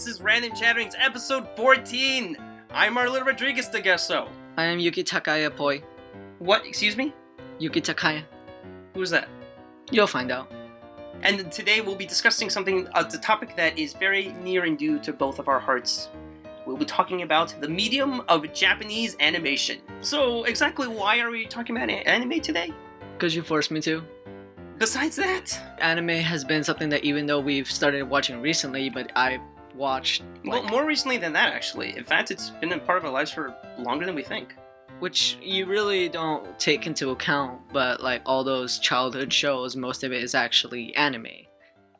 This is Random Chatterings, episode 14. I'm Marlon Rodriguez de Gesso. I am Yuki Takaya Poi. What? Excuse me? Yuki Takaya. Who's that? You'll find out. And today we'll be discussing something, uh, the topic that is very near and dear to both of our hearts. We'll be talking about the medium of Japanese animation. So, exactly why are we talking about anime today? Because you forced me to. Besides that, Anime has been something that even though we've started watching recently, but I've watched, well, more recently than that, actually. In fact, it's been a part of our lives for longer than we think. which you really don't take into account, but like all those childhood shows, most of it is actually anime,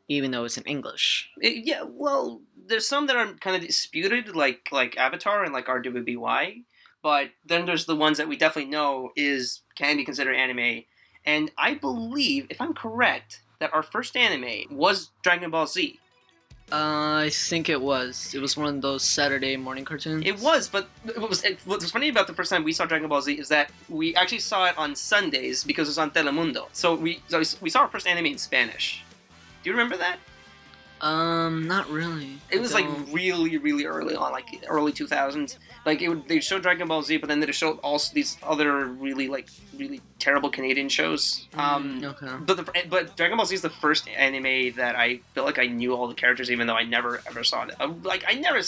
even though it's in English. It- yeah, well, there's some that are kind of disputed, like like Avatar and like RWBY, but then there's the ones that we definitely know is can be considered anime. And I believe, if I'm correct, that our first anime was Dragon Ball Z. Uh, I think it was. It was one of those Saturday morning cartoons. It was, but what was it, what was funny about the first time we saw Dragon Ball Z is that we actually saw it on Sundays because it was on Telemundo. So we so we saw our first anime in Spanish. Do you remember that? Um, not really. It was like really, really early on, like early two thousands. Like it would, they'd show Dragon Ball Z, but then they'd show also these other really like really terrible Canadian shows. Um, Mm, okay. but the, but Dragon Ball Z is the first anime that I feel like I knew all the characters, even though I never ever saw it. Uh, Like I never,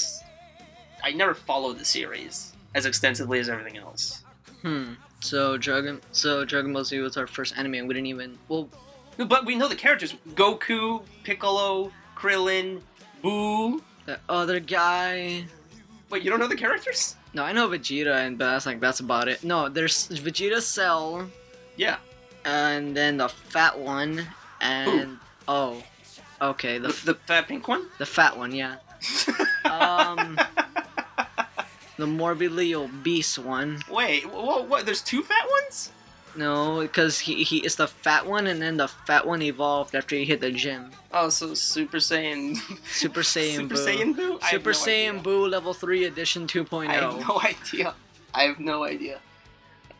I never followed the series as extensively as everything else. Hmm. So Dragon, so Dragon Ball Z was our first anime, and we didn't even. Well, But we know the characters: Goku, Piccolo, Krillin, Buu. the other guy. Wait, you don't know the characters? No, I know Vegeta, and but that's like that's about it. No, there's Vegeta, Cell, Yeah. and then the fat one, and oh, okay, The, the f- the fat pink one. the fat one, yeah. Um, the morbidly obese one. Wait, what, what? There's two fat ones? No, because he he is the fat one, and then the fat one evolved after he hit the gym. Oh, so Super Saiyan. Super Saiyan Super Buu. Saiyan Buu? I Super no Saiyan idea. Buu Level Three Edition 2.0. I have no idea. I have no idea.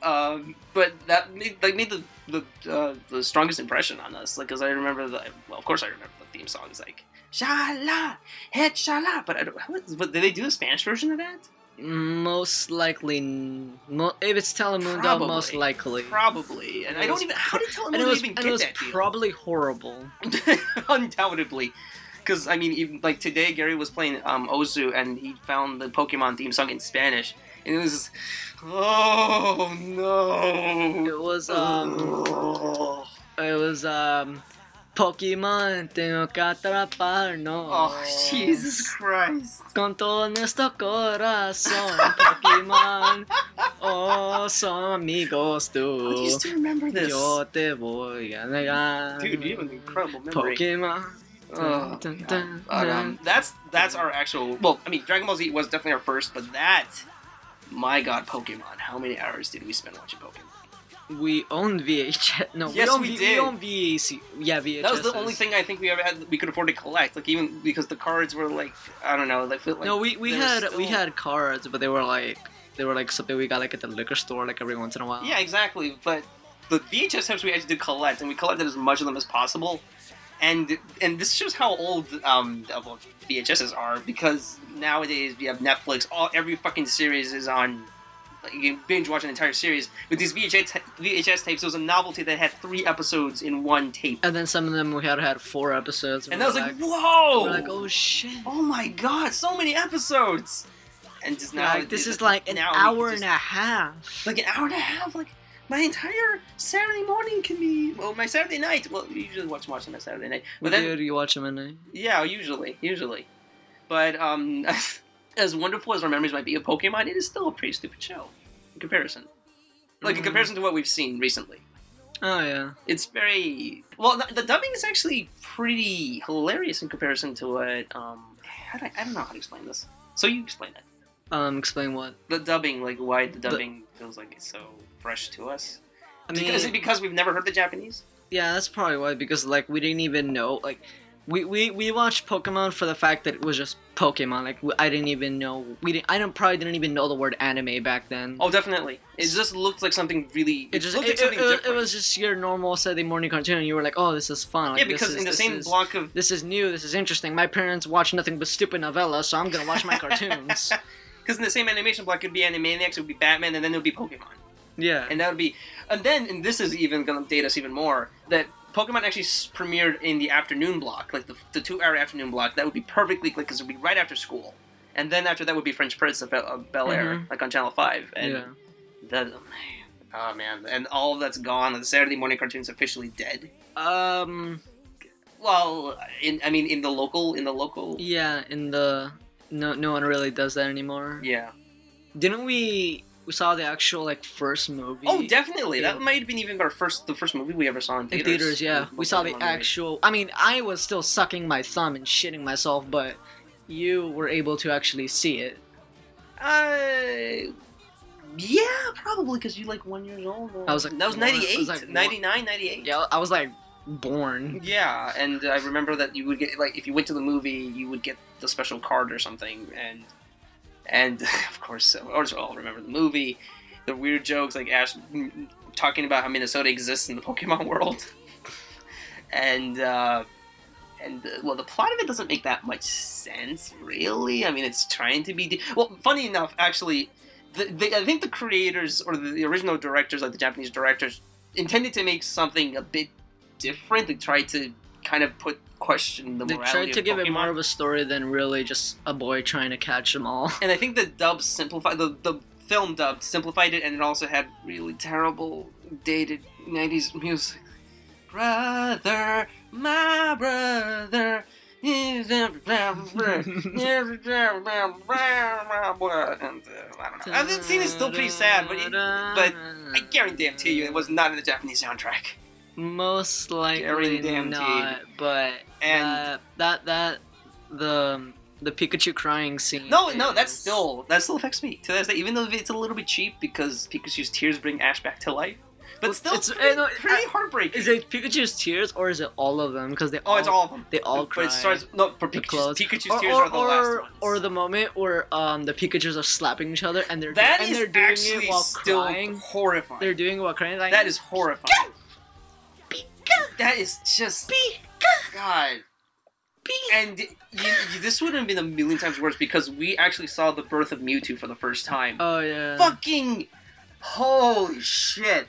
Um, but that made, like made the the uh, the strongest impression on us. Like, cause I remember the well, of course I remember the theme song is like Shala, head Shala. But I don't. What, but did they do a Spanish version of that? Most likely, mo- if it's Telemundo, Probably. most likely. Probably. And I don't even. How did Telemundo was, even and get it was that deal? probably horrible. Undoubtedly. Because, I mean, even, like today, Gary was playing um, osu and he found the Pokemon theme song in Spanish. And it was. Oh, no. It was um, Oh, it was um, Pokemon tengo que atraparnos. oh, Jesus Christ. Con todo nuestro corazón, Pokemon. Oh, son amigos How do you tú. still remember this? Yo te voy a negar. Dude, you have an incredible memory. Pokemon. Oh, Dun, dun, But, um, that's that's our actual. Well, I mean, Dragon Ball Z was definitely our first, but that, my God, Pokemon! How many hours did we spend watching Pokemon? We owned VHS. No, Yes, we, owned we V- did. We owned VAC. Yeah, VHS. That was the only thing I think we ever had we could afford to collect. Like even because the cards were like I don't know, they feel like no, we, we had we had cards, but they were like they were like something we got like at the liquor store like every once in a while. Yeah, exactly. But the VHS tapes we actually did collect, and we collected as much of them as possible. And and this shows how old um VHSs are because nowadays we have Netflix. All every fucking series is on. Like, you binge watch an entire series. With these VHS, VHS tapes, it was a novelty that had three episodes in one tape. And then some of them we had had four episodes. And we I was were like, whoa! we're like, oh shit. oh my god, so many episodes! And just now, like, this is like an now we can hour just- and a half. like an hour and a half. Like my entire Saturday morning can be. Well, my Saturday night. Well, you usually watch watch on my Saturday night, We but then did you watch them at night? yeah, usually, usually. But um, as wonderful as our memories might be of Pokemon, it is still a pretty stupid show in comparison. Like in Mhm. comparison to what we've seen recently, Oh yeah. it's very well. The, the dubbing is actually pretty hilarious in comparison to what um. How do I, I don't know how to explain this. So you explain it. Um, explain what? The dubbing, like why the dubbing feels like it's so fresh to us. I mean, is it because we've never heard the Japanese? yeah, that's probably why. Because like we didn't even know like We, we we watched Pokemon for the fact that it was just Pokemon. Like I didn't even know we didn't. I don't probably didn't even know the word anime back then. Oh, definitely. It just looked like something really. it just looked it, like something it- it- it was just your normal Saturday morning cartoon, and you were like, oh, this is fun. Like, yeah, because is- in the same is- block of This is new. This is interesting. My parents watch nothing but stupid novellas, so I'm gonna watch my cartoons. Because in the same animation block, it'd be Animaniacs, it would be Batman, and then it would be Pokemon. Yeah. And that would be. And then, and this is even going to date us even more, that Pokemon actually premiered in the afternoon block, like the, the two hour afternoon block. That would be perfectly, like, because it would be right after school. And then after that would be Fresh Prince of Bel, of Bel Air, Mhm. like on Channel 5. And yeah. that. Oh, man. And all of that's gone. The Saturday morning cartoon's officially dead. Um. Well, in I mean, in the local, in the local. Yeah. In the no, no one really does that anymore. Yeah. Didn't we? We saw the actual like first movie. Oh, definitely. That might have been even our first, the first movie we ever saw in In theaters. theaters, yeah. We saw the actual. I mean, I was still sucking my thumb and shitting myself, but you were able to actually see it. Uh, yeah, probably because you like one years old. I was like that was ninety eight, like 99, 98. Yeah, I was like born. Yeah, and I remember that you would get like if you went to the movie, you would get the special card or something, and and of course, course, I'll remember the movie, the weird jokes like Ash talking about how Minnesota exists in the Pokemon world, and uh, and uh, well, the plot of it doesn't make that much sense, really. I mean, it's trying to be de- well. Funny enough, actually, the, the, I think the creators or the, the original directors, like the Japanese directors, intended to make something a bit different. They tried to kind of put question the They morality tried to give it more of a story than really just a boy trying to catch them all. and I think the dub simplified the the film dubbed simplified it, and it also had really terrible dated '90s music. Brother, my brother. is a brother, every time I'm around, boy. And, uh, I don't know. Uh, the scene is still pretty sad, but, it, but I guarantee to you it was not in the Japanese soundtrack. Most likely not. But And uh, that that the the Pikachu crying scene. no, no, that's still that still affects me to this day. Even though it's a little bit cheap because Pikachu's tears bring Ash back to life, but Well, still, it's- pretty, eh, no, pretty I- heartbreaking. Is it Pikachu's tears or is it all of them? Because they Oh, it's all of them. they all cry. But it starts no for Pikachu's. Pikachu's or, tears or, are the or, last ones. or the moment where um the Pikachu's are slapping each other and they're that and is they're doing it while still crying. horrifying. They're doing it while crying. Like that is horrifying. That is just God. And you, you- this would have been a million times worse because we actually saw the birth of Mewtwo for the first time. Oh yeah. Fucking holy shit!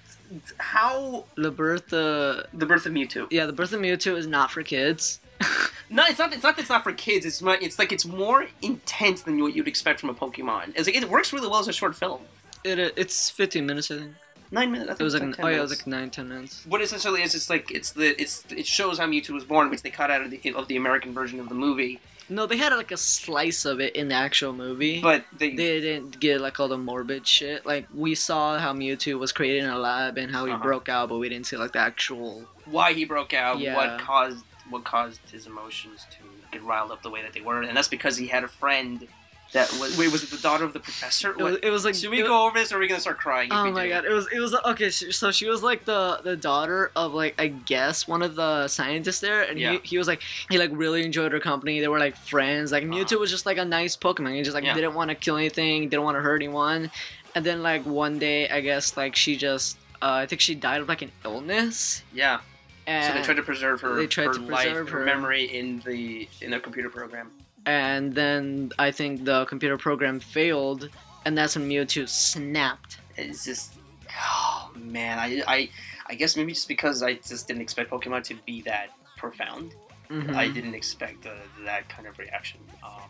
How The birth uh the birth of Mewtwo? yeah the birth of Mewtwo is not for kids. No, it's not. It's not. that It's not for kids. It's more, It's like it's more intense than what you'd expect from a Pokemon. It's like it works really well as a short film. It it's 15 minutes I think. Nine minutes. I think It was like, it's an, oh yeah, it was like nine ten minutes. what it essentially is it's like it's the it's it shows how Mewtwo was born, which they cut out of the of the American version of the movie. No, they had like a slice of it in the actual movie. But they, they didn't get like all the morbid shit. Like we saw how Mewtwo was created in a lab and how he Uh-huh. broke out, but we didn't see like the actual. why he broke out, Yeah. what caused what caused his emotions to get riled up the way that they were, and that's because he had a friend that was wait was it the daughter of the professor? It was, it was like Should we it- go over this, or are we gonna start crying? Oh my do? god! It was it was okay. So she was like the the daughter of like I guess one of the scientists there, and Yeah. he, he was like he like really enjoyed her company. They were like friends. Like Mewtwo Uh-huh. was just like a nice Pokemon. He just like Yeah. didn't want to kill anything, didn't want to hurt anyone. And then like one day, I guess like she just uh, I think she died of like an illness. Yeah. And so they tried to preserve her, they tried her to life, preserve her her. memory in the in a computer program. And then I think the computer program failed, and that's when Mewtwo snapped. It's just, oh man, I, I, I guess maybe just because I just didn't expect Pokemon to be that profound. Mhm. I didn't expect uh, that kind of reaction um,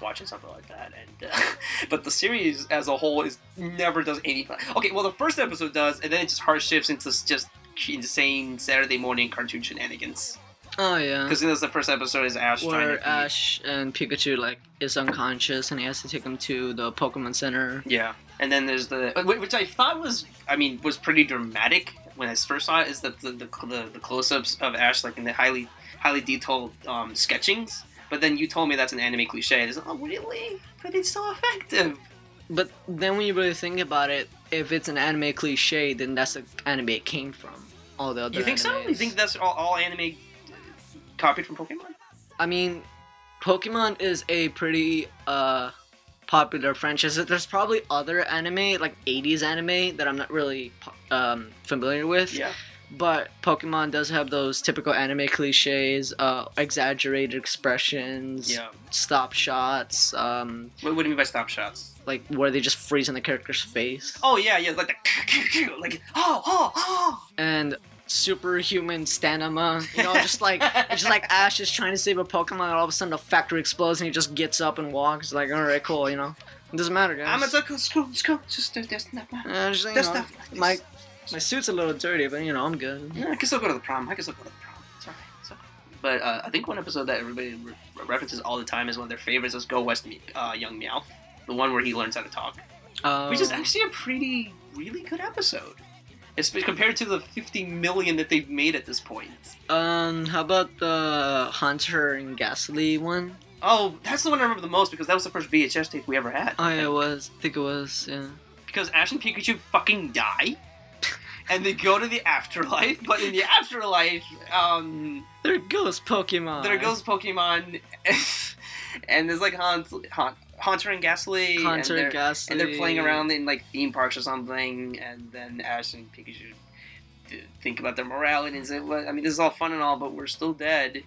watching something like that. And uh, but the series as a whole is never does any. Okay, well the first episode does, and then it just hard shifts into just insane Saturday morning cartoon shenanigans. Oh yeah. Because that's the first episode is Ash trying where Ash and Pikachu like is unconscious and he has to take him to the Pokemon Center. Yeah, and then there's the which I thought was, I mean, was pretty dramatic when I first saw it. Is that the the, the, the close-ups of Ash like in the highly highly detailed um, sketchings. But then you told me that's an anime cliche. It's like, oh really? But it's so effective. But then when you really think about it, if it's an anime cliche, then that's the anime it came from. All the other. you think so? You think that's all, all anime copied from Pokemon? I mean, Pokemon is a pretty uh popular franchise. There's probably other anime like 80s anime that I'm not really um, familiar with. Yeah. But Pokemon does have those typical anime cliches, uh, exaggerated expressions, Yeah. stop shots, um, What, what do you mean by stop shots? like where they just freeze on the character's face, Oh yeah, yeah, like the like oh oh oh. and superhuman stamina. You know, just like just like Ash is trying to save a Pokemon, and all of a sudden the factory explodes, and he just gets up and walks. Like, all right, cool. You know, it doesn't matter, guys. I'm a duck. Let's go. Let's go. Just there's there's not much. Uh, just, you There's know, stuff. my my suit's a little dirty, but you know I'm good. Yeah, I can still go to the prom. I can still go to the prom. It's alright. Okay. But uh, I think one episode that everybody re- references all the time is one of their favorites is Go West Me- uh, Young Meowth, the one where he learns how to talk, Um, which is actually a pretty, really good episode. It's compared to the 50 million that they've made at this point. um, how about the Haunter and Gastly one? Oh, that's the one I remember the most because that was the first VHS tape we ever had. Oh, yeah, it was. I think it was. Yeah. Because Ash and Pikachu fucking die. And they go to the afterlife, but in the afterlife, um, There goes Pokemon. there goes Pokemon, and there's like Hunt, Hunt, Haunter and Gastly, Haunter and and they're, and they're playing around in like theme parks or something, and then Ash and Pikachu th- think about their morality and say, "Well, I mean, this is all fun and all, but we're still dead."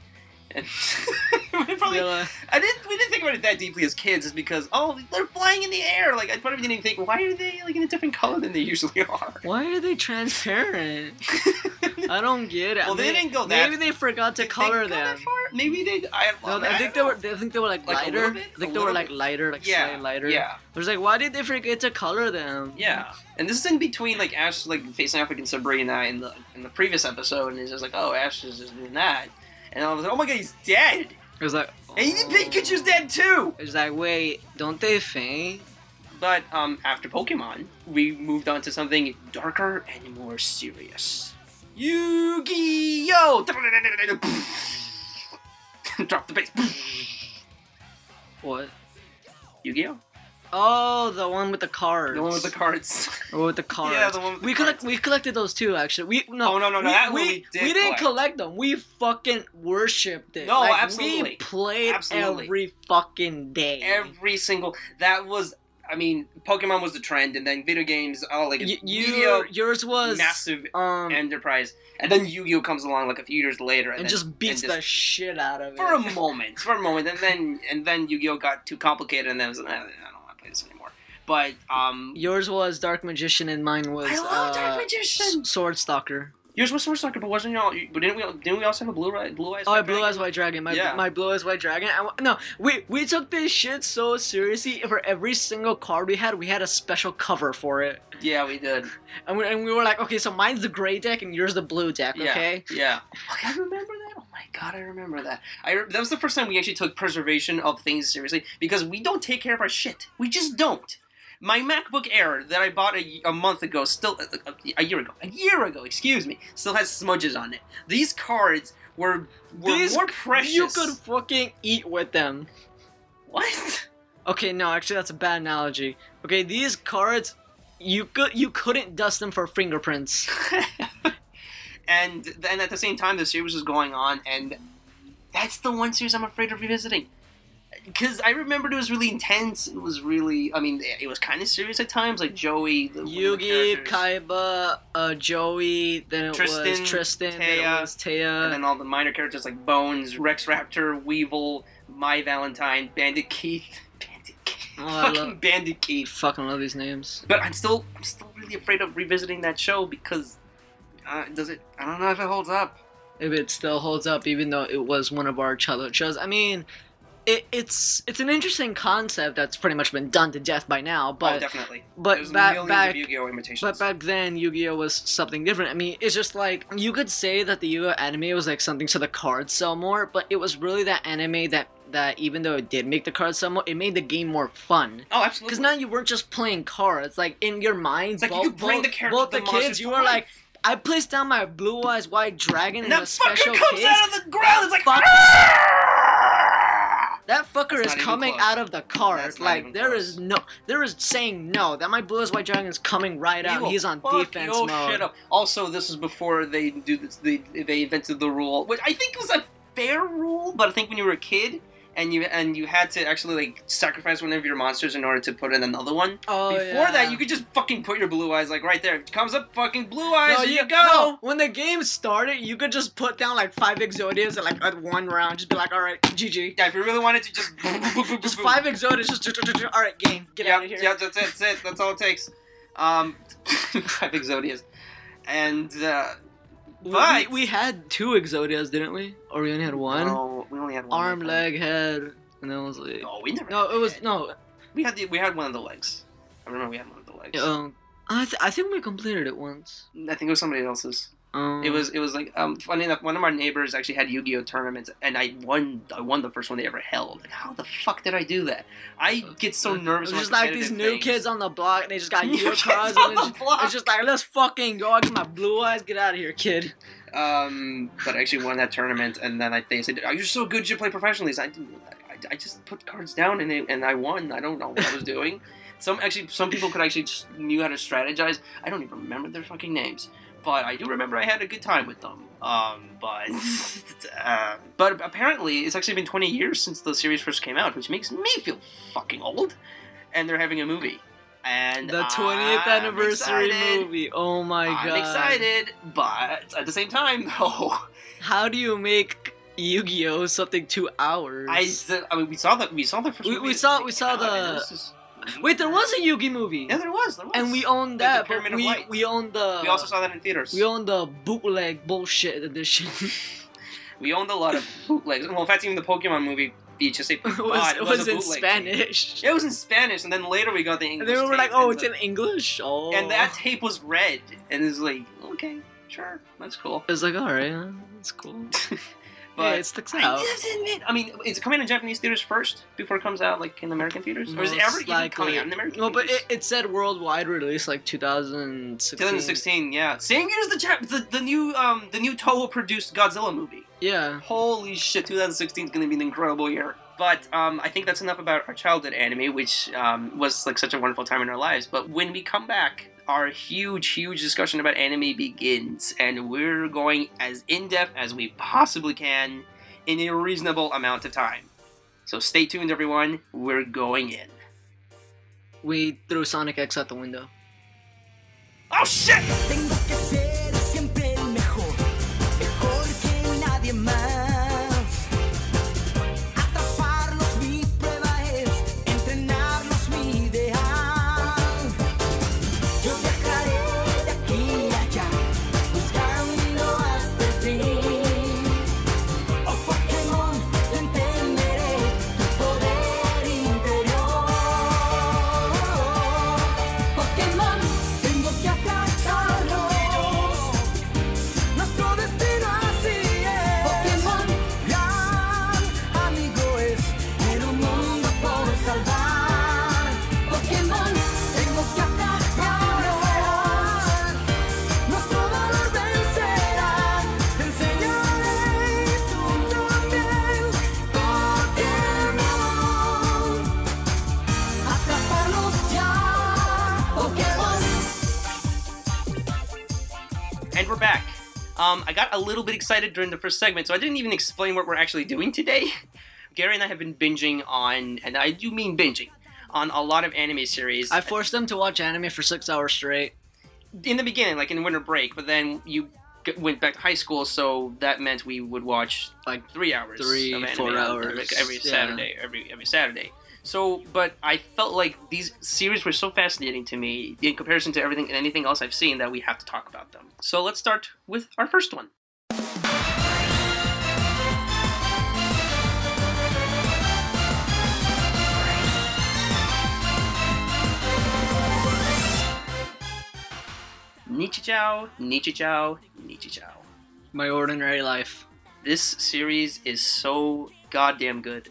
And we probably, like, I didn't, we didn't think about it that deeply as kids, is because oh, they're flying in the air. Like I probably didn't even think, why are they like in a different color than they usually are? Why are they transparent? I don't get it. Well, they May- didn't go that- Maybe they forgot to Did they color them. Maybe they. I, No, I I think they were. I think they were like, Like lighter. bit? I think they were like bit? lighter, like yeah, slightly lighter. Yeah, I was like, why did they forget to color them? yeah. And this is in between like Ash like facing off against Sabrina in the in the previous episode, and he's just like, oh, Ash is just doing that, and I was like, oh my god, he's dead, It was like, and oh. Pikachu's dead too. It was like, wait, don't they faint? But um, after Pokemon, we moved on to something darker and more serious. Yu-Gi-Oh! Drop the bass. What? Yu-Gi-Oh! Oh, the one with the cards. The one with the cards. With the cards. Yeah, the one with the we collect. cards. We collected those too. Actually, we no. Oh, no, no, no, We, that one we, we did we didn't collect. collect them. We fucking worshipped it. No, Like, absolutely. We played Absolutely. every fucking day. Every single that was. I mean, Pokemon was the trend, and then video games. Oh, like Y- your, yours was massive um enterprise, and then Yu-Gi-Oh comes along like a few years later, and, and then, just beats and the shit out of it. for a moment, for a moment, and then and then Yu-Gi-Oh got too complicated, and then was like, "Eh, I don't want to play this anymore. But um, Yours was Dark Magician and mine was I love uh, Dark Magician. S- Sword Stalker. Yours was Sword Stalker, but wasn't y'all? But didn't we? Didn't we also have a blue eye, blue eyes? Oh, White Blue Dragon? Eyes White Dragon. My Yeah. my Blue Eyes White Dragon. I, no, we we took this shit so seriously. For every single card we had, we had a special cover for it. Yeah, we did. And we, and we were like, okay, so mine's the gray deck and yours the blue deck, Yeah, okay? Yeah. Like, I remember that. Oh my god, I remember that. I re- that was the first time we actually took preservation of things seriously because we don't take care of our shit. We just don't. My MacBook Air that I bought a, a month ago, still a, a year ago, a year ago, excuse me, still has smudges on it. These cards were were These- more precious. You could fucking eat with them. what? Okay, no, actually that's a bad analogy. Okay, these cards, you could you couldn't dust them for fingerprints. and then at the same time, the series was going on, and that's the one series I'm afraid of revisiting. Because I remembered it was really intense. It was really, I mean, it was kind of serious at times, like Joey, the Yugi, Kaiba, uh, Joey, then it Tristan, was Tristan, then it was Taya. and then all the minor characters like Bones, Rex Raptor, Weevil, Mai Valentine, Bandit Keith, Bandit Keith, Oh, fucking love- Bandit Keith. fucking love these names. But I'm still, I'm still really afraid of revisiting that show because, uh, does it? I don't know if it holds up. If it still holds up, even though it was one of our childhood shows. I mean, it, it's it's an interesting concept that's pretty much been done to death by now. oh, But definitely. but back back of Yu-Gi-Oh imitations. But back then, Yu-Gi-Oh was something different. I mean, it's just like you could say that the Yu-Gi-Oh anime was like something so the cards sell more, but it was really that anime that that even though it did make the cards sell more, it made the game more fun. oh, absolutely. Because now you weren't just playing cards. Like in your mind, like both, you bring both, the both the, the, kids, you were life. like, I placed down my blue eyes white dragon and that a special comes case. out of the ground. It's like, Fuck. That fucker That's is coming close. out of the. That's Like there close. is no, there is saying no. That my blue eyes white dragon is coming right out. He's on defense mode. Also, this is before they do this. They they invented the rule, which I think was a fair rule, but I think when you were a kid and you and you had to actually like sacrifice one of your monsters in order to put in another one. Oh, Before yeah. that, you could just fucking put your blue eyes like right there. It comes up fucking blue eyes. No, you, you go. no, when the game started, you could just put down like five Exodias and like at one round, just be like, all right, GG. Yeah, if you really wanted to just Just five Exodias, just all right, game, get out of here. Yeah, that's it. That's it. That's all it takes. Um, five Exodias, and uh, but we, we had two Exodias, didn't we? Or we only had one? No, we only had one. Arm, leg, head, and then it was like. No, we never. No, it was head. no. We had the we had one of the legs. I remember we had one of the legs. Um, I th- I think we completed it once. I think it was somebody else's. Um, It was it was like um funny enough. One of our neighbors actually had Yu-Gi-Oh tournaments, and I won. I won the first one they ever held. Like, how the fuck did I do that? I get so nervous. It when was just like these new kids on the block, and they just got New Yu-Gi-Oh cards, on and the it's, block. it's just like let's fucking go. I get my blue eyes, get out of here, kid. Um, but I actually won that tournament, and then I they said, "Oh, you're so good, you should play professionally." So I, didn't- I, I just put cards down and they, and I won. I don't know what I was doing. Some actually, some people could actually just knew how to strategize. I don't even remember their fucking names, but I do remember I had a good time with them. Um, but uh, but apparently it's actually been 20 years since the series first came out, which makes me feel fucking old. And they're having a movie. And The 20th I'm anniversary excited. movie. Oh my god. I'm excited, but at the same time, no. How do you make Yu-Gi-Oh something two hours? I, I mean, we saw the we saw the first. We- movie we that saw- we saw the- Wait, there was a Yu-Gi movie. Yeah, there was. There was. and we owned that. of we we owned the. We also saw that in theaters. We owned the bootleg bullshit edition. We owned a lot of bootlegs. Well, in fact, even the Pokemon movie VHS they it was, it was was in. Spanish. It was in Spanish, and then later we got the English. And they were tape, like, "Oh, it's the- in English." Oh. And that tape was red, and it's like, okay, sure, that's cool. It's like, all right, that's cool. But yeah, it sticks I out. to admit, I mean, is it coming in Japanese theaters first before it comes out, like in American theaters, or is it Most ever even coming out in American? No, but it, it said worldwide release like 2016. 2016, yeah. Same year as the, Jap- the the new um the new Toho produced Godzilla movie. Yeah. Holy shit, 2016 is gonna be an incredible year. But um, I think that's enough about our childhood anime, which um, was like such a wonderful time in our lives. But when we come back, our huge, huge discussion about anime begins, and we're going as in depth as we possibly can in a reasonable amount of time. So stay tuned, everyone. We're going in. We threw Sonic X out the window. Oh shit! Um, I got a little bit excited during the first segment, so I didn't even explain what we're actually doing today. Gary and I have been binging on, and I do mean binging, on a lot of anime series. I forced them to watch anime for six hours straight. in the beginning, like in winter break, but then you g- went back to high school, so that meant we would watch Like, three hours, three, four hours, every yeah. Saturday, every every Saturday. So, but I felt like these series were so fascinating to me in comparison to everything and anything else I've seen that we have to talk about them. So let's start with our first one. Nichijou, Nichijou, Nichijou. My ordinary life. This series is so goddamn good.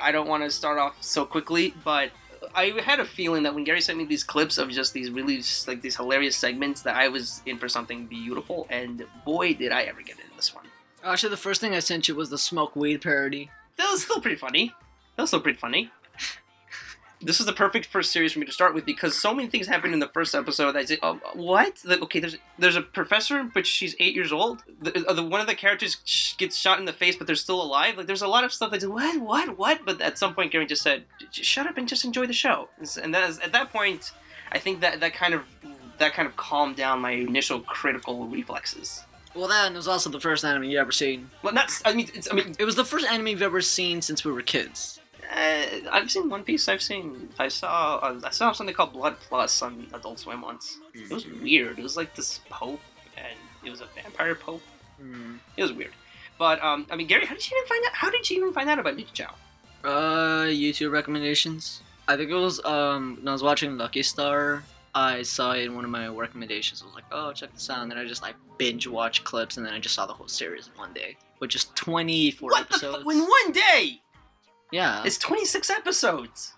I don't want to start off so quickly, but I had a feeling that when Gary sent me these clips of just these really like these hilarious segments that I was in for something beautiful, and boy did I ever get into this one. Actually, the first thing I sent you was the smoke weed parody. That was still pretty funny. That was still pretty funny. This is the perfect first series for me to start with because so many things happen in the first episode that I say, oh, what? Like, okay, there's there's a professor, but she's eight years old. The, uh, the one of the characters gets shot in the face, but they're still alive. Like, there's a lot of stuff that's what, what, what? But at some point, Gary just said, shut up and just enjoy the show. And that is, at that point, I think that that kind of that kind of calmed down my initial critical reflexes. Well, that was also the first anime you ever seen. Well, not. I mean, it's, I mean, It was the first anime you've ever seen since we were kids. Uh, I've seen One Piece. I've seen. I saw. Uh, I saw something called Blood Plus on Adult Swim once. It was weird. It was like this pope, and it was a vampire pope. It was weird. But um, I mean, Gary, how did you even find out? How did you even find out about Nichijou? Uh, YouTube recommendations. I think it was um when I was watching Lucky Star. I saw it in one of my recommendations. I was like, oh, check this out, and then I just like binge watch clips, and then I just saw the whole series in one day, which is twenty four What the? episodes. F- in one day, yeah, it's twenty six episodes.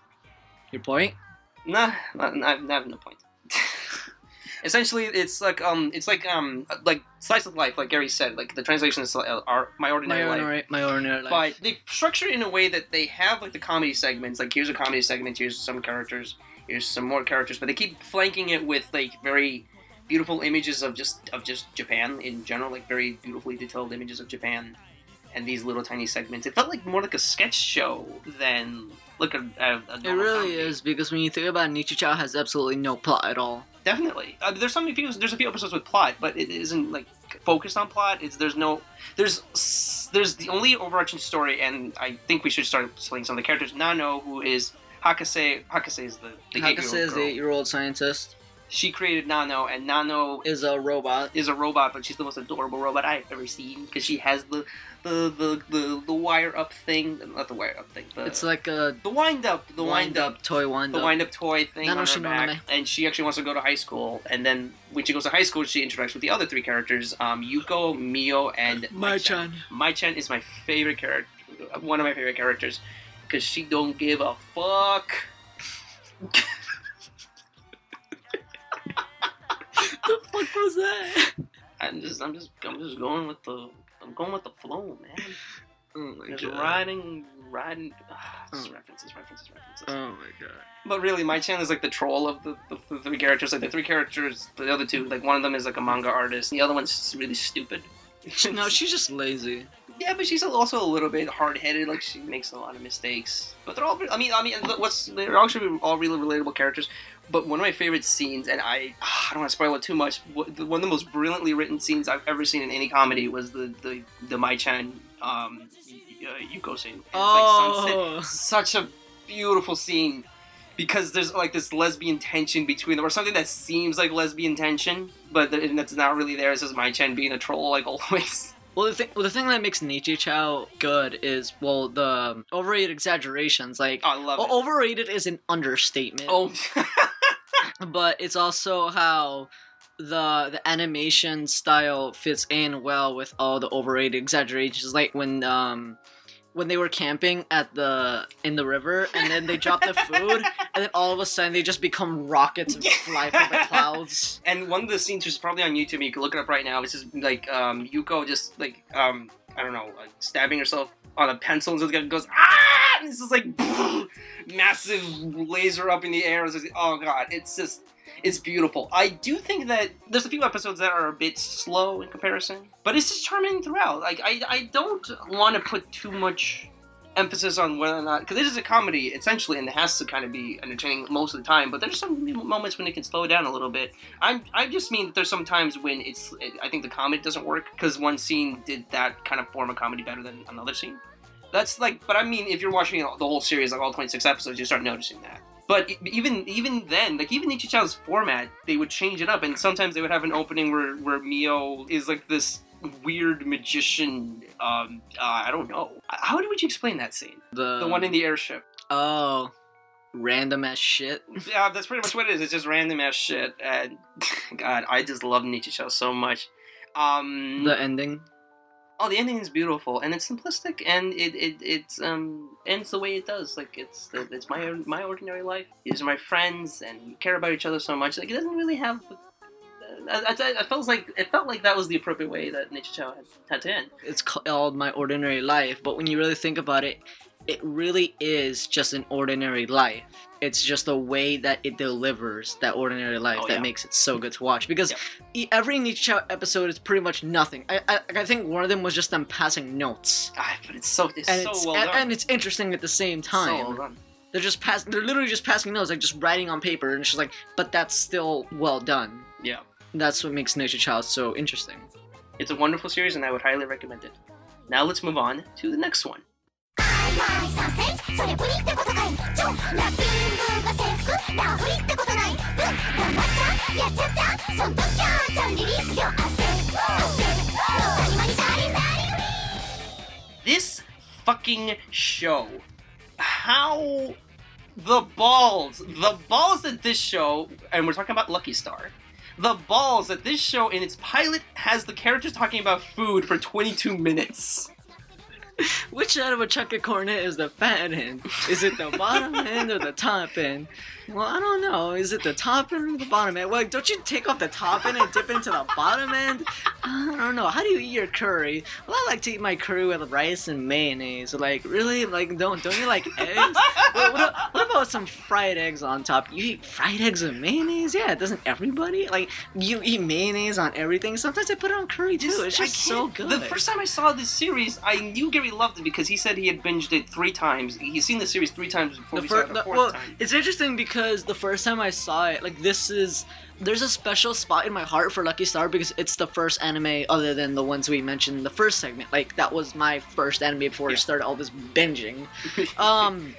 your point. Nah, not, not, not no point. Essentially, it's like um, it's like um, like slice of life, like Gary said. Like the translation is uh, our my ordinary My life. ordinary, my ordinary life. But they structure it in a way that they have like the comedy segments. Like here's a comedy segment. Here's some characters. Here's some more characters. But they keep flanking it with like very beautiful images of just of just Japan in general. Like very beautifully detailed images of Japan, and these little tiny segments. It felt like more like a sketch show than like a. a, a It really comedy. is because when you think about it, Nichijou has absolutely no plot at all. Definitely. Uh, there's some few. There's a few episodes with plot, but it isn't like focused on plot. It's there's no. There's there's the only overarching story, and I think we should start explaining some of the characters. Nano, who is Hakase. Hakase is the the Hakase is the eight-year-old scientist. She created Nano, and Nano Is a robot. is a robot, but she's the most adorable robot I've ever seen because she has the the, the the the wire up thing, not the wire up thing. The, It's like a the wind up, the wind up toy wind the up. wind up toy thing on her back, and she actually wants to go to high school. And then when she goes to high school, she interacts with the other three characters: um, Yuko, Mio, and Mai-chan. Mai-chan is my favorite character, one of my favorite characters, because she don't give a fuck. the fuck was that? I'm just, I'm just, I'm just going with the, I'm going with the flow, man. Oh my Just god. riding, riding. ah, just Oh. references, references, references. Oh my god. But really, my channel is like the troll of the, the, the three characters. Like the three characters, the other two, like one of them is like a manga artist, and the other one's just really stupid. No, she's just lazy. yeah, but she's also a little bit hard headed. Like she makes a lot of mistakes. But they're all. I mean, I mean, what's they're actually all really relatable characters. But one of my favorite scenes, and I, I don't want to spoil it too much. One of the most brilliantly written scenes I've ever seen in any comedy was the the the Mai Chan um, uh, Yuko scene. It's like sunset Oh. such a beautiful scene because there's like this lesbian tension between them, or something that seems like lesbian tension, but th- that's not really there. It's just Mai Chan being a troll, like always. Well, the thing, well, the thing that makes Nichijou good is, well, the um, overrated exaggerations. Like, Oh, I love it. overrated is an understatement. Oh, but it's also how the the animation style fits in well with all the overrated exaggerations like when um when they were camping at the in the river and then they drop the food and then all of a sudden they just become rockets and fly through the clouds and one of the scenes which is probably on YouTube. You can look it up right now. It's just like um, Yuko just like um, I don't know, like stabbing herself on a pencil and just goes ah, and it's just like massive laser up in the air. It's oh god, it's just it's beautiful. I do think that there's a few episodes that are a bit slow in comparison, but it's just charming throughout. Like I I don't want to put too much emphasis on whether or not because this is a comedy essentially and it has to kind of be entertaining most of the time but there's some moments when it can slow down a little bit i'm i just mean that there's some times when it's i think the comedy doesn't work because one scene did that kind of form of comedy better than another scene that's like but i mean if you're watching the whole series like all 26 episodes you start noticing that but even even then, like even Nichijou's format, they would change it up, and sometimes they would have an opening where where Mio is like this weird magician. Um, uh, I don't know. How would you explain that scene? the The one in the airship. oh random as shit Yeah, that's pretty much what it is. It's just random ass shit. And God, I just love Nichijou so much. Um, the ending oh, the ending is beautiful and it's simplistic and it it it's um ends the way it does. Like it's it's my my ordinary life. These are my friends and we care about each other so much. Like it doesn't really have. I, I, I felt like it felt like that was the appropriate way that Nichijou had, had to end. It's called My Ordinary Life, but when you really think about it, it really is just an ordinary life. It's just the way that it delivers that ordinary life Oh, that yeah. makes it so good to watch. Because Yep. e- every Nichijou episode is pretty much nothing. I, I I think one of them was just them passing notes, Ah, but it's so it's and so it's well and, done. and it's interesting at the same so time. well done. They're just pass. They're literally just passing notes, like just writing on paper, and she's like, but that's still well done. Yeah, That's what makes Nature Child so interesting. it's a wonderful series, and I would highly recommend it. Now let's move on to the next one. 3センチそれプリってことかい超ラッピングが制服ラフリってことないうん頑張っちゃやっちゃったそんときゃちゃんリリースよ汗汗の谷間にダリンダリン This fucking show. How the balls, the balls that this show, and we're talking about Lucky Star, the balls that this show in its pilot has the characters talking about food for 22 minutes. Which out of a chocolate cornet is the fat end? Is it the bottom end or the top end? Well, I don't know. Is it the top end or the bottom end? Well, don't you take off the top end and dip into the bottom end? I don't know. How do you eat your curry? Well, I like to eat my curry with rice and mayonnaise. Like, really? Like, don't don't you like eggs? what, what, what about some fried eggs on top? You eat fried eggs and mayonnaise? Yeah, doesn't everybody? Like, you eat mayonnaise on everything. Sometimes I put it on curry too. It's just so good. The first time I saw this series, I knew Gary loved it because he said he had binged it three times. He's seen the series three times before the we fir- saw it the the- fourth well, time. it's interesting because the first time I saw it, like this is there's a special spot in my heart for Lucky Star because it's the first anime other than the ones we mentioned in the first segment. Like that was my first anime before I started all this binging. Um,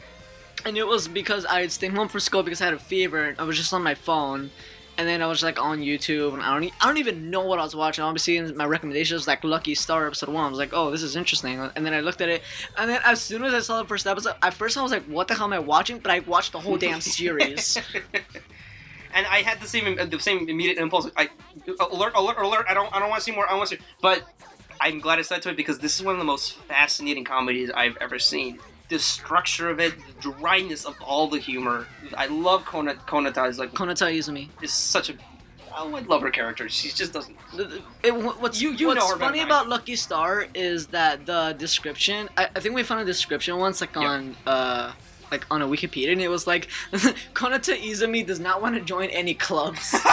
and it was because I had stayed home from school because I had a fever and I was just on my phone. And then I was like on YouTube, and I don't, e- I don't even know what I was watching. Obviously, my recommendations like Lucky Star episode one. I was like, oh, this is interesting. And then I looked at it, and then as soon as I saw the first episode, at first I was like, what the hell am I watching? But I watched the whole damn series. and I had the same the same immediate impulse. I uh, alert, alert, alert! I don't I don't want to see more. I want to see. But I'm glad I said to it because this is one of the most fascinating comedies I've ever seen. The structure of it, the dryness of all the humor. I love Kona Konata's like Konata Izumi. is such a. Oh, love her character. She just doesn't. It, what's You- you what's know her funny about Lucky Star is that the description. I, I think we found a description once, like Yep. on uh, like on a Wikipedia, and it was like Konata Izumi does not want to join any clubs.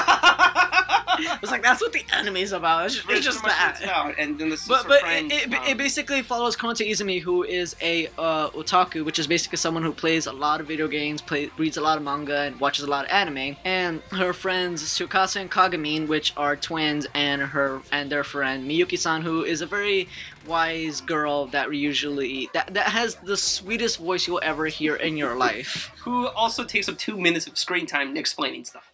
it was like that's what the anime's about. It's just, it's just that. it's about. And then the But, sister but friend, it, it, um, it basically follows Konata Izumi, who is a uh, otaku, which is basically someone who plays a lot of video games, play, reads a lot of manga, and watches a lot of anime. And her friends Tsukasa and Kagamin, which are twins, and her and their friend Miyuki-san, who is a very wise girl that usually that that has the sweetest voice you'll ever hear in your life. who also takes up two minutes of screen time explaining stuff.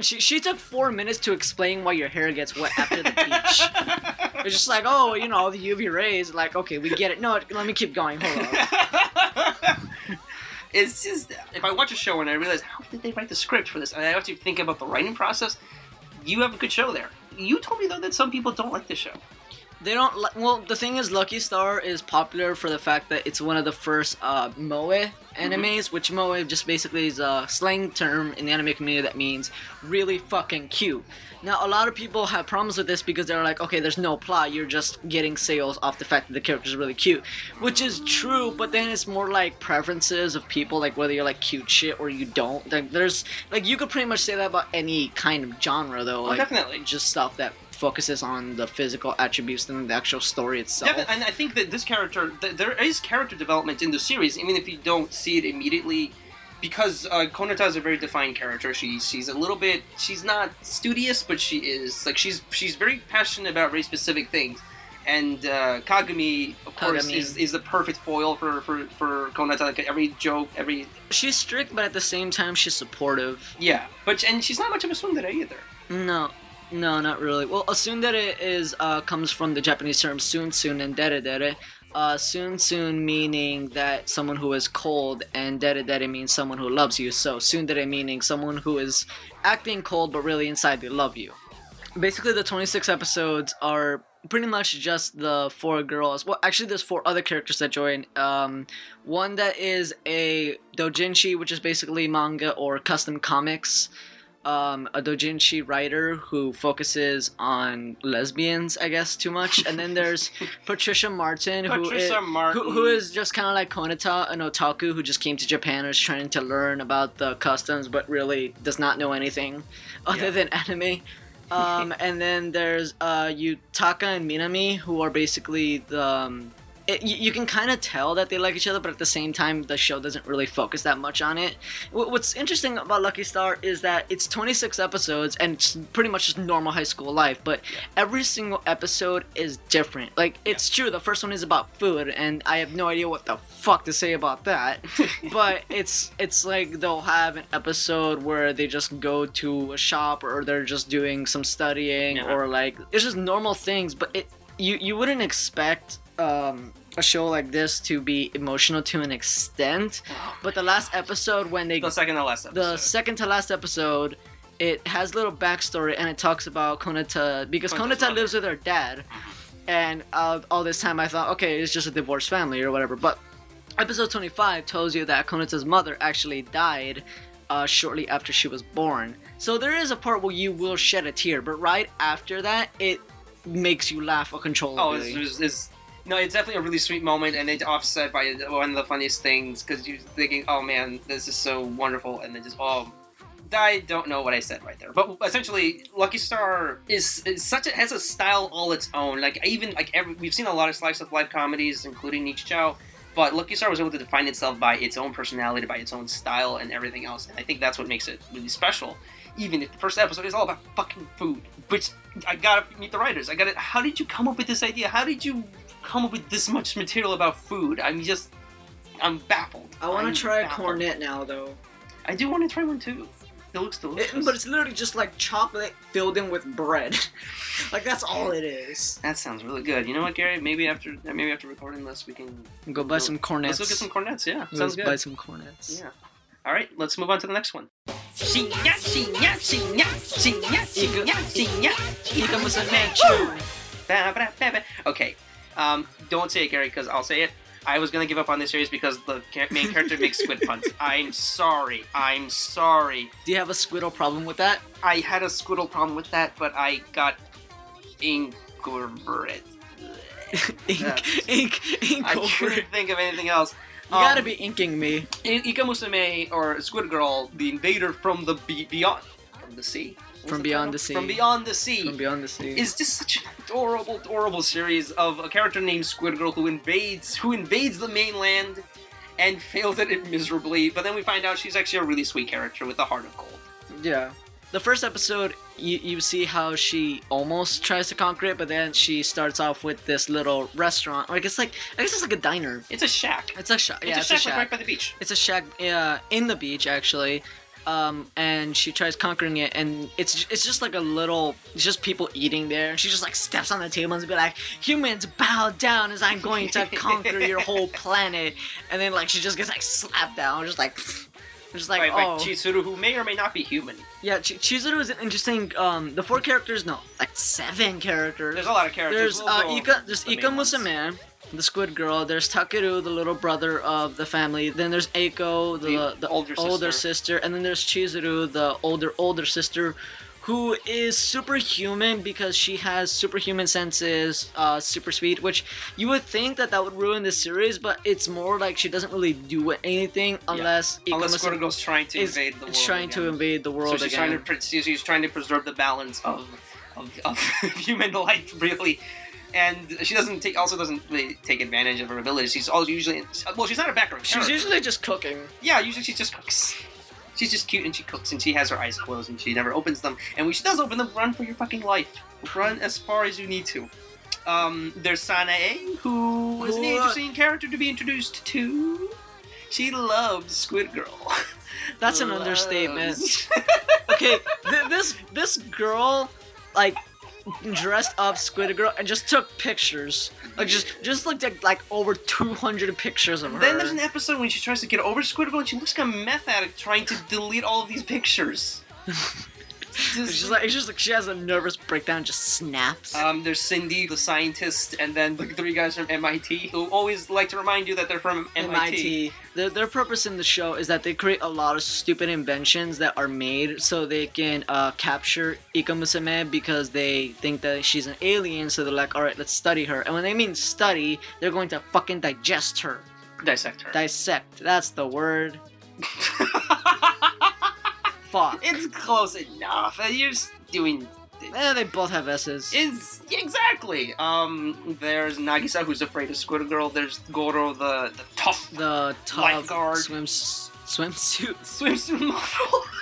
She, she took four minutes to explain why your hair gets wet after the beach. It's just like, oh, you know, the UV rays. Like, okay, we get it. No, let me keep going. Hold on. it's just if I watch a show and I realize how did they write the script for this, and I have to think about the writing process. You have a good show there. You told me though that some people don't like the show. They don't. Li- well, the thing is, Lucky Star is popular for the fact that it's one of the first uh, moe animes, which moe just basically is a slang term in the anime community that means really fucking cute. Now, a lot of people have problems with this because they're like, okay, there's no plot, you're just getting sales off the fact that the character's really cute, which is true. But then it's more like preferences of people, like whether you're like cute shit or you don't. Like, there's like you could pretty much say that about any kind of genre, though. Oh, like, definitely. just stuff that focuses on the physical attributes than the actual story itself. Definitely, and I think that this character, th- there is character development in the series, even if you don't see it immediately, because uh, Konata is a very defined character. She she's a little bit, she's not studious, but she is like she's she's very passionate about very specific things. And uh, Kagami, of course, Kagami. is, is the perfect foil for, for, for Konata. Like every joke, every She's strict, but at the same time, she's supportive. yeah, but and she's not much of a tsundere either. No, no, not really. Well, tsundere is uh, comes from the Japanese term tsun tsun and dere dere. Uh, tsun tsun meaning that someone who is cold, and dere dere means someone who loves you. So tsundere meaning someone who is acting cold, but really inside they love you. Basically, the 26 episodes are pretty much just the four girls. Well, actually, there's four other characters that join. Um, one that is a doujinshi, which is basically manga or custom comics. Um, a doujinshi writer who focuses on lesbians, I guess, too much. And then there's Patricia Martin, who Patricia is, Martin. who, who is just kind of like Konata, an otaku who just came to Japan and is trying to learn about the customs, but really does not know anything other Yeah. than anime. Um, and then there's uh, Yutaka and Minami, who are basically the. Um, it, you, can kind of tell that they like each other, but at the same time, the show doesn't really focus that much on it. What's interesting about Lucky Star is that it's 26 episodes and it's pretty much just normal high school life, but every single episode is different. Like, it's true, the first one is about food, and I have no idea what the fuck to say about that. but it's it's like they'll have an episode where they just go to a shop or they're just doing some studying Yeah. or like it's just normal things but it you you wouldn't expect um a show like this to be emotional to an extent but the last episode when they the second to last episode. the second to last episode it has little backstory and it talks about Konata because Konata's Konata. Mm-hmm. lives with her dad and uh, all this time I thought okay it's just a divorced family or whatever but episode 25 tells you that Konata's mother actually died uh, shortly after she was born so there is a part where you will shed a tear but right after that it makes you laugh Oh, uncontrollably it's, it's, it's no, it's definitely a really sweet moment, and it's offset by one of the funniest things because you're thinking, "Oh man, this is so wonderful," and then just oh. I don't know what I said right there, but essentially, Lucky Star is, is such a has a style all its own. Like even like every, we've seen a lot of slice of life comedies, including Nichijou, but Lucky Star was able to define itself by its own personality, by its own style, and everything else. And I think that's what makes it really special. Even if the first episode is all about fucking food, which I gotta meet the writers. I gotta. How did you come up with this idea? How did you come up with this much material about food? I'm just. I'm baffled. I want to try a cornet now though I do want to try one too. It looks It- delicious. but it's literally just like chocolate filled in with bread. like that's all it is. that sounds really good. You know what, Gary? Maybe after maybe after recording this, we can Go buy some cornets. let's go get some cornets. Yeah, Let's sounds buy some cornets. Yeah. All right, let's move on to the next one. Shinya, shinya, shinya, shinya, shinya, shinya. Okay, um, don't say it, Gary, because I'll say it. I was gonna give up on this series because the main character makes squid puns. I'm sorry. I'm sorry. Do you have a squiddle problem with that? I had a squiddle problem with that, but I got incorporate. ink, Yeah. ink, ink ink. I over couldn't think of anything else. You gotta Um, be inking me. I- Ika Musume or Squid Girl, the invader from the be- beyond, from the sea, From beyond the sea. From beyond the sea. From Beyond the Sea. is just such an adorable, adorable series of a character named Squid Girl who invades who invades the mainland and fails at it miserably. But then we find out she's actually a really sweet character with a heart of gold. Yeah. The first episode, you, you see how she almost tries to conquer it, but then she starts off with this little restaurant. Like it's like I guess it's like a diner. It's a shack. It's a shack. It's Yeah, a it's shack, a shack. like right by the beach. It's a shack uh, in the beach actually. Um, and she tries conquering it, and it's it's just like a little, it's just people eating there. She just like steps on the table and be like, "Humans, bow down as I'm going to conquer your whole planet." And then like she just gets like slapped down, just like, just like by oh Chizuru, who may or may not be human. yeah. Ch- Chizuru is an interesting. Um, the four characters, no, like seven characters. There's a lot of characters. There's We'll uh, Ika, there's the Ika. Musume, the Squid Girl. There's Takeru, the little brother of the family. Then there's Eiko, the, The the, older older, sister. sister. and then there's Chizuru, the older older sister, who is superhuman because she has superhuman senses, uh, super speed. Which you would think that that would ruin the series, but it's more like she doesn't really do anything unless Ika Unless Squid Musume Girl's trying to invade the world. trying to invade the So world she's again. trying to she's trying to preserve the balance of of, of human life, really. And she doesn't take also doesn't really take advantage of her abilities. She's also usually well, she's not a background She's character. usually just cooking. yeah, usually she just cooks. She's just cute and she cooks and she has her eyes closed and she never opens them. And when she does open them, run for your fucking life. Run as far as you need to. Um, there's Sanae, who is an interesting character to be introduced to. She loves Squid Girl. That's an understatement. okay, th- this this girl like dressed up Squid Girl and just took pictures. Like just just looked at like over 200 pictures of her. Then there's an episode when she tries to get over Squid Girl and she looks like a meth addict trying to delete all of these pictures. It's just like it's just like she has a nervous breakdown, just snaps. Um, there's Cindy, the scientist, and then the three guys from MIT who always like to remind you that they're from MIT. MIT. Their, their purpose in the show is that they create a lot of stupid inventions that are made so they can uh, capture Ika Musume because they think that she's an alien. So they're like, all right, let's study her. And when they mean study, they're going to fucking digest her, Dissect her. dissect. That's the word. Fuck. it's close enough. Uh, You're just doing. Eh, they both have S's. Is exactly. Um, there's Nagisa who's afraid of Squid Girl. There's Goro, the the tough the tough Lifeguard. swims swimsuit. swimsuit model.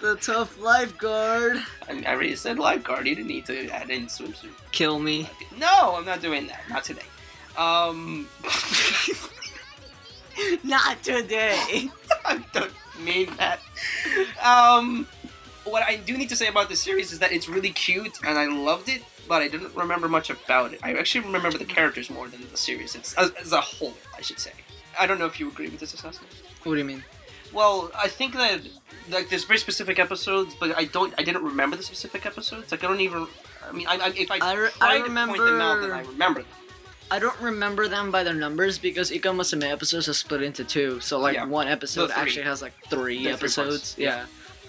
The tough lifeguard. I, mean, I already said lifeguard. You didn't need to add in swimsuit. Kill me. No, I'm not doing that. Not today. Um, Not today. I don't mean that. Um, what I do need to say about this series is that it's really cute and I loved it, but I didn't remember much about it. I actually remember the characters more than the series it's, as, as a whole, I should say. I don't know if you agree with this assessment. What do you mean? Well, I think that like there's very specific episodes, but I don't. I didn't remember the specific episodes. Like I don't even. I mean, I, I, if I, I re- try I to point them out, then remember- I remember them. I don't remember them by their numbers because Ika Musume episodes are split into two. So like Yeah. one episode actually has like three episodes. parts, yeah. yeah.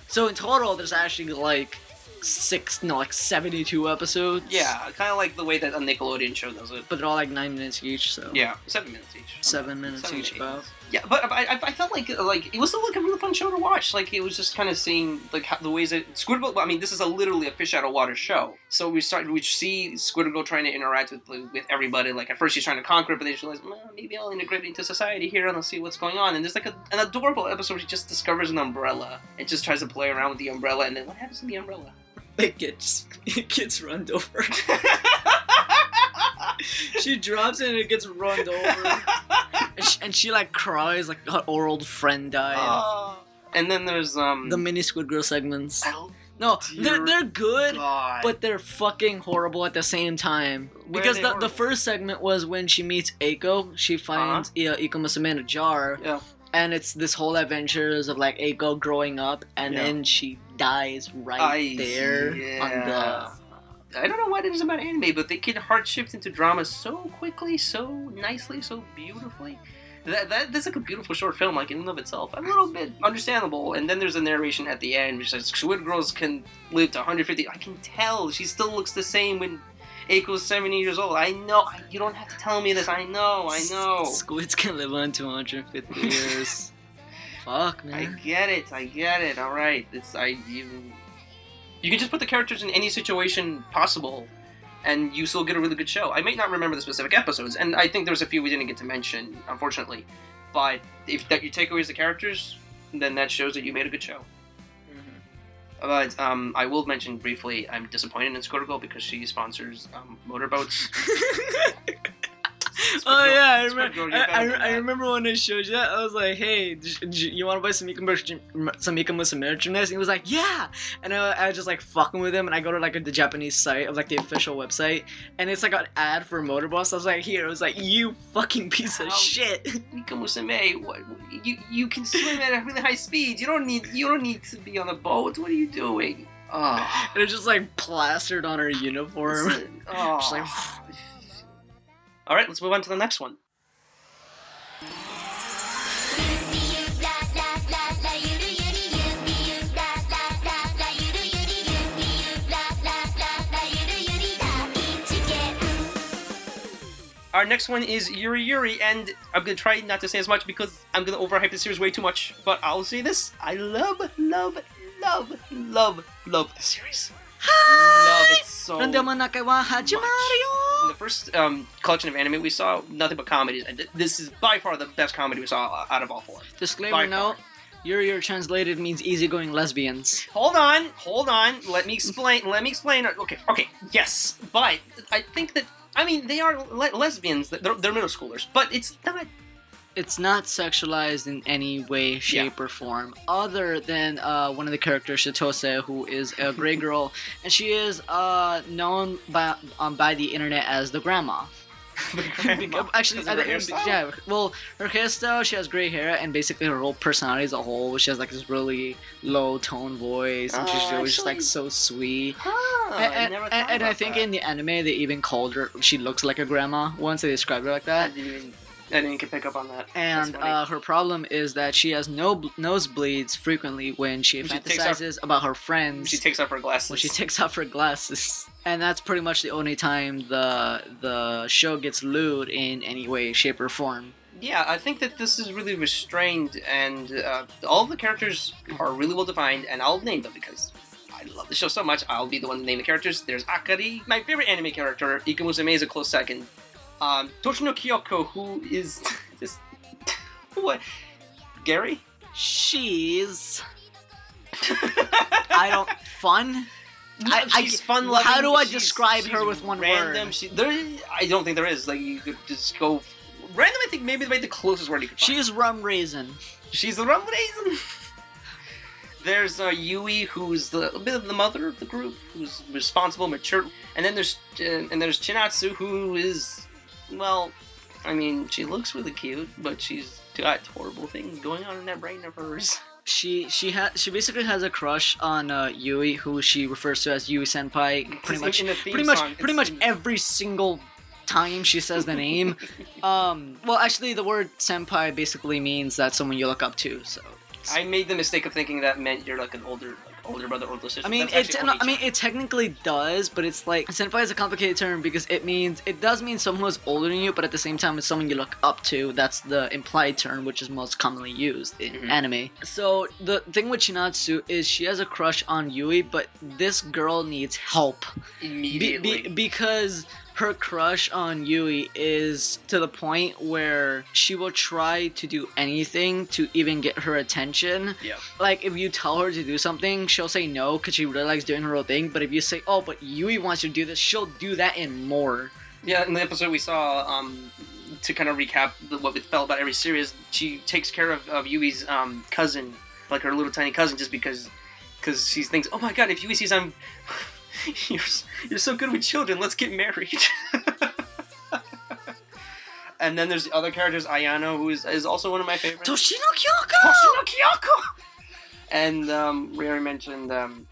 So in total, there's actually like six, no, like seventy-two episodes. Yeah, kind of like the way that a Nickelodeon show does it. But they're all like nine minutes each. So Yeah, seven minutes each. Seven minutes Seven, each, about. minutes. Yeah, but I, I, felt like like it was still like a really fun show to watch. Like it was just kind of seeing like how, the ways that Squid Girl. I mean, this is a literally a fish out of water show. So we start we see Squid Girl trying to interact with with everybody. Like at first she's trying to conquer, it, but then she realizes well, maybe I'll integrate into society here and I'll see what's going on. And there's like a, an adorable episode where she just discovers an umbrella and just tries to play around with the umbrella. And then what happens to the umbrella? It gets it gets run over. she drops it and it gets run over. and, she, and she like cries like her old friend died. Oh. and then there's um the mini Squid Girl segments. oh, No, they're they're good. God. but they're fucking horrible at the same time. Where Because the, the first segment was when she meets Eiko. She finds uh Ika Musume in a jar, yeah. and it's this whole adventures of like Eiko growing up, and Yeah. then she dies right I- there on the. I don't know what it is about anime, but they can heart shift into drama so quickly, so nicely, so beautifully. That, that that's like a beautiful short film, like in and of itself. A little bit understandable, and then there's a narration at the end which says Squid Girls can live to 150. I can tell she still looks the same when Eiko's 70 years old. I know. I, you don't have to tell me this. I know. I know. Squids can live on 250 years. Fuck, man. I get it. I get it. All right. It's I you. You can just put the characters in any situation possible, and you still get a really good show. I may not remember the specific episodes, and I think there's a few we didn't get to mention, unfortunately. But if that you take away the characters, then that shows that you made a good show. But um, I will mention briefly, I'm disappointed in Squid Girl because she sponsors um, motorboats. Oh yeah, I remember. I, I, I remember when I showed you that. I was like, "Hey, d- you want to buy some merch- some Musume merchandise?" And he was like, "Yeah." And I, I was just like fucking with him, and I go to like the Japanese site of like the official website, and it's like an ad for Motorbus. I was like, "Here." I was like, "You fucking piece of How- shit." Mika what, you you can swim at a really high speed. You don't need you don't need to be on a boat. What are you doing? Oh, And it's just like plastered on her uniform. oh. Just like, all right, let's move on to the next one. Our next one is Yuri Yuri, and I'm gonna try not to say as much because I'm gonna overhype the series way too much. But I'll say this: I love, love, love, love, love the series. Love it so. Wa the first um, collection of anime we saw, nothing but comedies, and th- this is by far the best comedy we saw out of all four. Disclaimer By note: Yuri Yuri translated means easygoing lesbians. Hold on, hold on. Let me explain. Let me explain. Okay, okay, yes, but I think that I mean they are le- lesbians. They're, they're middle schoolers, but it's not. It's not sexualized in any way, shape, or form, other than uh, one of the characters, Chitose, who is a gray girl, and she is uh, known by um, by the internet as the grandma. Grandma, Actually, because I her think, yeah. Well, her hairstyle, she has gray hair, and basically her whole personality as a whole, she has like this really low tone voice, and she's Oh, always just like so sweet. Huh, I and and, thought and I think that. in the anime they even called her. She looks like a grandma once they described her like I that. I didn't pick up on that. And uh, her problem is that she has no bl- nosebleeds frequently when she When she takes off- about her friends. she takes off her glasses. when she takes off her glasses, and that's pretty much the only time the the show gets lewd in any way, shape, or form. Yeah, I think that this is really restrained, and uh, all the characters are really well defined, and I'll name them because I love the show so much. I'll be the one to name the characters. There's Akari, my favorite anime character. Ika Musume is a close second. Um, Toshino Kyoko, who is just what? Gary? She's I don't fun. I- I- she's fun. well, how do I she's- describe her with one random. word? She, there, I don't think there is. Like you could just go random. I think maybe the the closest word you could find. She's rum raisin. She's the rum raisin. There's uh, Yui, who's the a bit of the mother of the group, who's responsible, mature, and then there's uh, and there's Chinatsu, who is, well, I mean, she looks really cute, but she's got horrible things going on in that brain of hers. She she ha- she basically has a crush on uh, Yui, who she refers to as Yui Senpai. Pretty much, in theme pretty much, song, pretty much every single time she says the name. um, well, actually, the word senpai basically means that someone you look up to. So I made the mistake of thinking that meant you're like an older, older brother, older sister. I mean, it. No, I mean, it technically does, but it's like senpai is a complicated term because it means it does mean someone who's older than you, but at the same time, it's someone you look up to. That's the implied term, which is most commonly used in Mhm. anime. So the thing with Chinatsu is she has a crush on Yui, but this girl needs help be, immediately. be, because her crush on Yui is to the point where she will try to do anything to even get her attention. yeah. Like if you tell her to do something, she'll say no because she really likes doing her own thing. But if you say, "Oh, but Yui wants you to do this," she'll do that and more. Yeah, in the episode we saw, um, to kind of recap what we felt about every series, she takes care of, of Yui's um, cousin, like her little tiny cousin, just because because she thinks, oh my god, if Yui sees I'm, you're, you're so good with children, let's get married. and then there's the other characters, Ayano, who is, is also one of my favorites. Toshino Kyoko. Hoshino Kyoko! And um, we already mentioned um,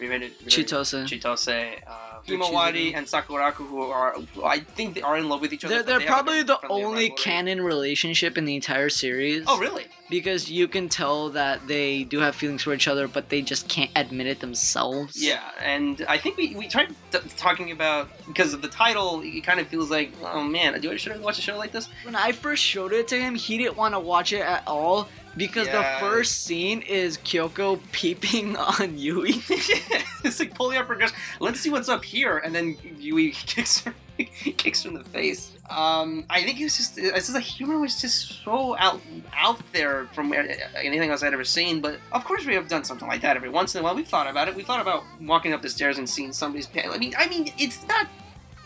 we made it. we already- Chitose. Chitose, uh, Himawari, and Sakurako, who are, who I think they are in love with each other. They're, they're they probably the only rivalry. canon relationship in the entire series. Oh, really? Because you can tell that they do have feelings for each other, but they just can't admit it themselves. Yeah, and I think we, we tried t- talking about because of the title. It kind of feels like, oh man, do I should I watch a show like this? When I first showed it to him, he didn't want to watch it at all because Yeah. the first scene is Kyoko peeping on Yui. it's like pulling up her dress. Let's see what's up here, and then Yui kicks her, kicks her in the face. Um, I think it was just, it's just the humor was just so out out there from anything else I'd ever seen. But of course, we have done something like that every once in a while. We've thought about it. We thought about walking up the stairs and seeing somebody's pants. I mean, I mean, it's not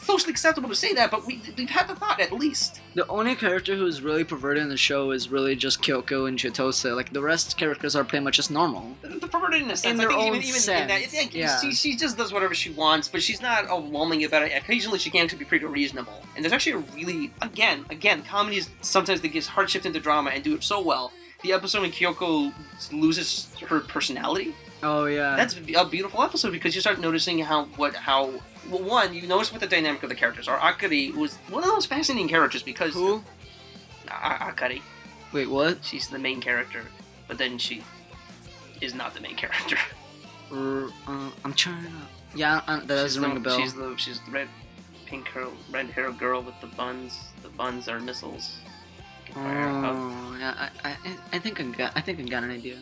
socially acceptable to say that, but we, we've had the thought at least. The only character who's really perverted in the show is really just Kyoko and Chitose. Like the rest characters are pretty much just normal. The perverted in a sense. In I their think own even, even in that, sense, yeah, yeah. She, she just does whatever she wants, but she's not overwhelming about it. Occasionally, she can actually be pretty reasonable. And there's actually a really, again, again, comedies sometimes they get hard shift into drama and do it so well. The episode when Kyoko loses her personality, Oh yeah. that's a beautiful episode because you start noticing how what how well, one you notice what the dynamic of the characters are. Akari was one of those fascinating characters because who? A- Akari, Wait, what? she's the main character, but then she is not the main character. Er, uh, I'm trying to. Yeah, uh, that She's doesn't the, ring a bell. She's the she's the red, pink hair, red hair girl with the buns. The buns are missiles. Can fire out. Oh, yeah. I, I, I think I got. I think I got an idea.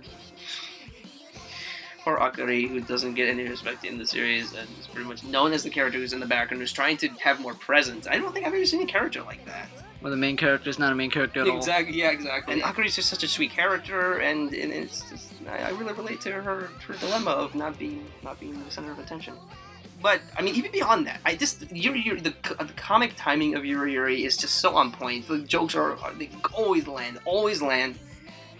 Poor Akari, who doesn't get any respect in the series and is pretty much known as the character who's in the background, who's trying to have more presence. I don't think I've ever seen a character like that. Well, the main character is not a main character at all. Exactly. Yeah. Exactly. And Akari's just such a sweet character, and, and it's just I, I really relate to her her dilemma of not being not being the center of attention. But I mean, even beyond that, I just Yuri Yuri the, the comic timing of Yuri Yuri is just so on point. The jokes are are- they always land, always land,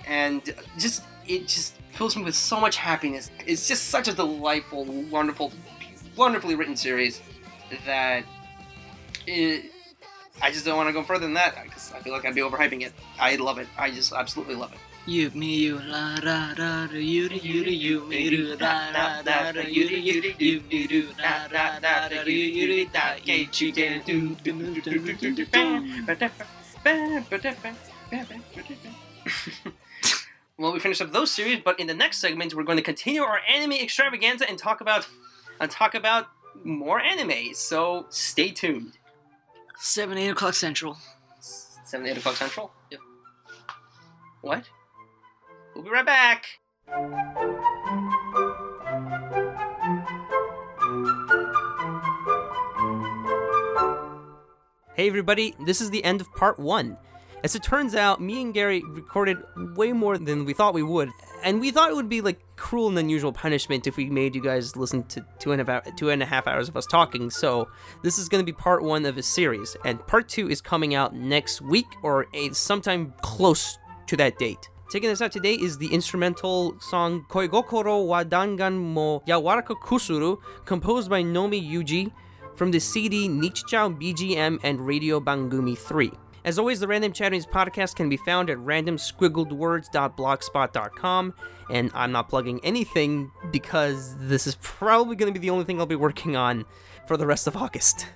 and just it just fills me with so much happiness. It's just such a delightful, wonderful, wonderfully written series that it, I just don't want to go further than that because I feel like I'd be overhyping it. I love it. I just absolutely love it. You, me, you, la, da, da, da, you, da, you, da, you, me, do, da, da, da, da, you, da, you, da, you, me, do, da, da, da, da, do, you, da, da, yeah, you, do, do, do, do, do, do, do. Well, we finished up those series, but in the next segment, we're going to continue our anime extravaganza and talk about and talk about more anime. So stay tuned. 7, 8 o'clock central. Seven, eight o'clock central. Yep. What? We'll be right back. Hey everybody, this is the end of part one. As it turns out, me and Gary recorded way more than we thought we would, and we thought it would be like cruel and unusual punishment if we made you guys listen to two and a half, two and a half hours of us talking. So this is going to be part one of a series, and part two is coming out next week or sometime close to that date. Taking us out today is the instrumental song Koigokoro wa Dangan mo Yawaraka Kusuru, composed by Nomi Yuji from the CD Nichijou BGM and Radio Bangumi 3. As always, the Random Chatterings podcast can be found at randomsquiggledwords.blogspot.com, and I'm not plugging anything because this is probably going to be the only thing I'll be working on for the rest of August.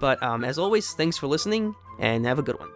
But um, as always, thanks for listening, and have a good one.